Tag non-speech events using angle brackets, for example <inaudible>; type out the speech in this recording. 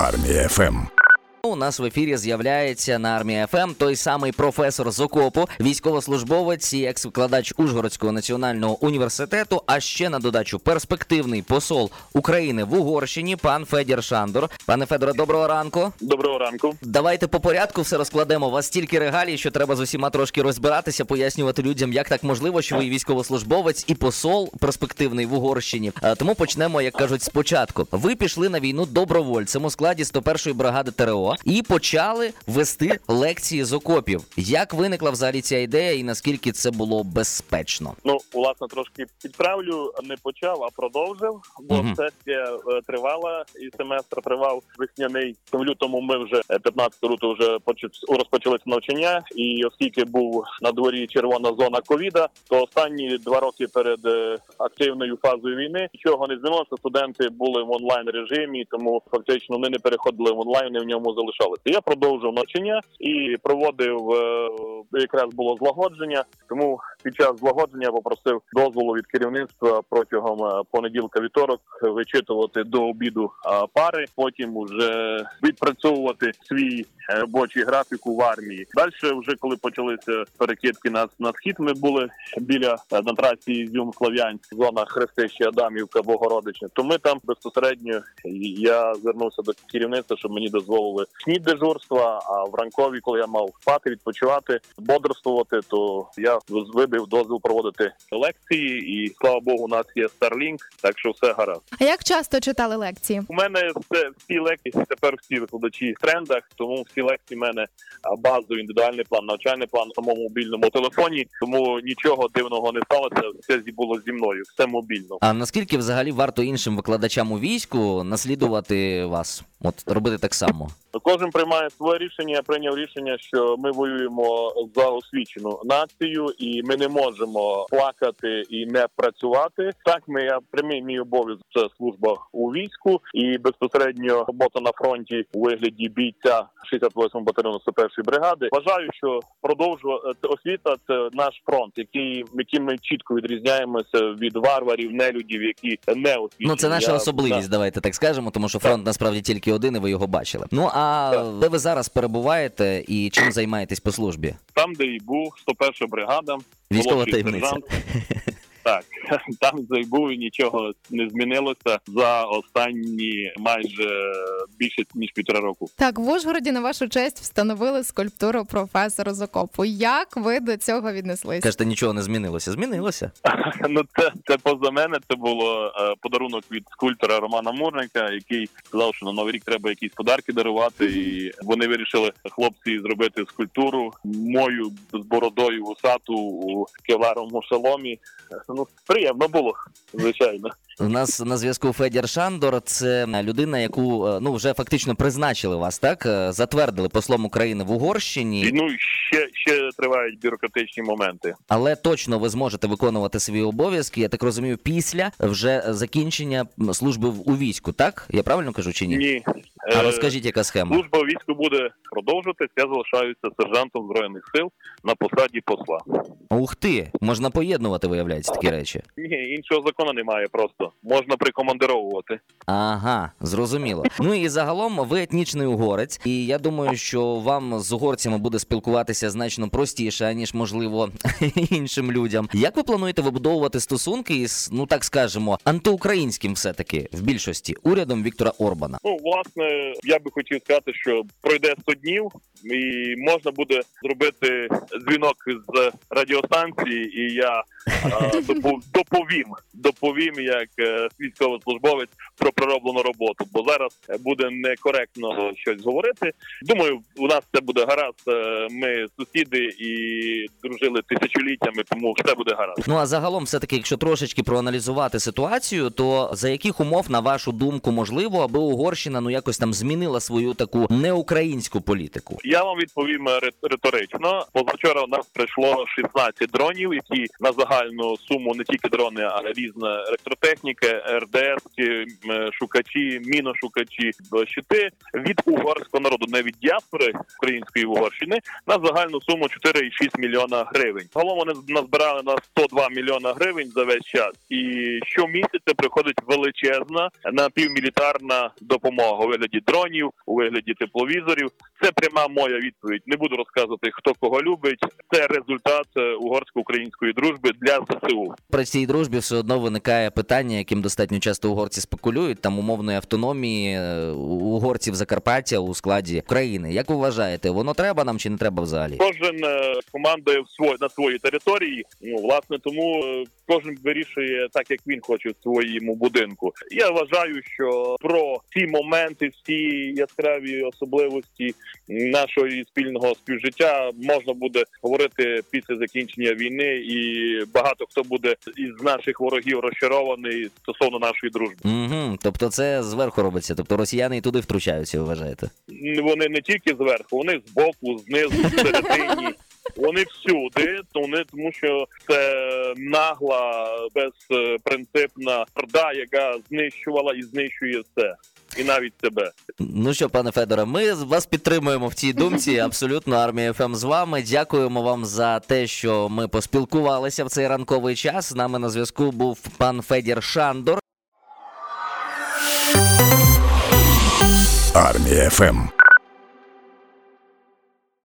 Армія ФМ. Нас в ефірі з'являється на армії ФМ той самий професор з окопу, військовослужбовець і екс-викладач Ужгородського національного університету. А ще на додачу перспективний посол України в Угорщині, пан Федір Шандор. Пане Федоре, доброго ранку. Доброго ранку. Давайте по порядку все розкладемо. У вас стільки регалій, що треба з усіма трошки розбиратися, пояснювати людям, як так можливо, що ви і військовослужбовець і посол перспективний в Угорщині. Е, Тому почнемо, як кажуть, спочатку. Ви пішли на війну добровольцем у складі 101-ї бригади ТРО і почали вести лекції з окопів. Як виникла взагалі ця ідея, і наскільки це було безпечно? Ну, власне, трошки підправлю, не почав, а продовжив, бо Мгм. сесія е, тривала і семестр тривав весняний. В лютому ми вже е, 15 лютого вже розпочалися навчання. І оскільки був на дворі червона зона ковіда, то останні два роки перед е, активною фазою війни нічого не змінилося. Студенти були в онлайн режимі, тому фактично вони не переходили в онлайн, вони в ньому залишалися. Я продовжив навчання і проводив е, якраз було злагодження. Тому під час злагодження попросив дозволу від керівництва протягом е, понеділка вівторок вичитувати до обіду е, пари, потім уже відпрацьовувати свій робочий графік в армії. Далі, вже коли почалися перекидки на, на схід, ми були біля на трасі Ізюм Слов'янськ, зона Хрестища Адамівка, Богородичне. То ми там безпосередньо я звернувся до керівництва, щоб мені дозволили снід дежурства. А в ранкові, коли я мав спати, відпочивати, бодрствувати, то я вибив дозвіл проводити лекції, і слава Богу, у нас є Starlink, так що все гаразд. А як часто читали лекції? У мене все всі лекції тепер всі викладачі в трендах, тому всі лекції в мене базовий індивідуальний план, навчальний план на самому мобільному телефоні. Тому нічого дивного не сталося. Все зі- було зі мною, все мобільно. А наскільки взагалі варто іншим викладачам у війську наслідувати вас? От робити так само? Кожен приймає своє рішення. Я прийняв рішення, що ми воюємо за освічену націю, і ми не можемо плакати і не працювати. Так, ми я прямий мій обов'язок це служба у війську і безпосередньо робота на фронті у вигляді бійця 68-го батальйону 101-ї бригади. Вважаю, що продовжувати освіта це наш фронт, який яким ми чітко відрізняємося від варварів, нелюдів, які не освічені. Ну це наша Я- особливість, давайте так скажемо, тому що фронт насправді тільки один, і ви його бачили. Ну а де ви зараз перебуваєте і чим займаєтесь по службі? там, де і був 101 бригада, Військова таємниця. Так, <laughs> там був і нічого не змінилося за останні майже більше ніж півтора року. Так, в Ужгороді на вашу честь встановили скульптуру професора з окопу. Як ви до цього віднеслись? Кажете, нічого не змінилося. Змінилося. <laughs> Ну це, це поза мене. Це було е, подарунок від скульптора Романа Мурника, який сказав, що на новий рік треба якісь подарки дарувати. І вони вирішили хлопці зробити скульптуру мою з бородою вусату у кевларовому шоломі. Ну приємно було, звичайно. У нас на зв'язку Федір Шандор. Це людина, яку е, ну вже фактично призначили вас, так Е, затвердили послом України в Угорщині, ну ще ще тривають бюрократичні моменти. але точно ви зможете виконувати свої обов'язки. Я так розумію, після вже закінчення служби в- у війську. Так я правильно кажу чи ні? Ні, А Е, розкажіть, яка схема? служба війську буде продовжуватись. Я залишаюся сержантом збройних сил на посаді посла. Ух ти, можна поєднувати, виявляється такі речі. Ні, іншого закону немає. Просто можна прикомандировувати. Ага, зрозуміло. Ну і загалом ви етнічний угорець, і я думаю, що вам з угорцями буде спілкуватися значно простіше, аніж можливо <laughs> іншим людям. Як ви плануєте вибудовувати стосунки із, ну так скажемо, антиукраїнським все-таки в більшості урядом Віктора Орбана? Ну, власне, я би хотів сказати, що пройде 100 днів, і можна буде зробити дзвінок з радіостанції, і я доповім, доповім як е, військовослужбовець про пророблену роботу. Бо зараз буде некоректно щось говорити. Думаю, у нас все буде гаразд. Е, Ми сусіди і дружили тисячоліттями, тому все буде гаразд. Ну а загалом, все-таки, якщо трошечки проаналізувати ситуацію, то за яких умов, на вашу думку, можливо, аби Угорщина ну якось там змінила свою таку неукраїнську політику? Я вам відповім ре- риторично. Позавчора у нас прийшло 16 дронів, які на загальну суму не тільки дрони, а різна електротехніка, РДС, шукачі, міношукачі е, щити від угорського народу, не від діаспори української Угорщини, на загальну суму 4,6 мільйона гривень. Загалом вони назбирали на 102 мільйона гривень за весь час. І щомісяця приходить величезна напівмілітарна допомога у вигляді дронів, у вигляді тепловізорів. Це пряма моя відповідь. Не буду розказувати, хто кого любить. Це результат е, угорсько-української дружби для ЗСУ. При цій дружбі все одно виникає питання, яким достатньо часто угорці спекулюють, там умовної автономії е, угорців Закарпаття у складі України. Як ви вважаєте, воно треба нам чи не треба взагалі? Кожен е, командує в свой, на своїй території. Ну власне, тому кожен вирішує так, як він хоче в своєму будинку. Я вважаю, що про ці моменти, всі яскраві особливості нашого спільного співжиття можна буде говорити після закінчення війни, і багато хто буде із наших ворогів розчарований стосовно нашої дружби. Угу. Тобто це зверху робиться. Тобто росіяни і туди втручаються, ви вважаєте? Вони не тільки зверху, вони збоку, знизу, всередині. Вони всюди, вони тому, що це нагла, безпринципна орда, яка знищувала і знищує все, і навіть себе. Ну що, пане Федоре, ми вас підтримуємо в цій думці. <laughs> Абсолютно армія ФМ з вами. Дякуємо вам за те, що ми поспілкувалися в цей ранковий час. З нами на зв'язку був пан Федір Шандор. Армія ФМ.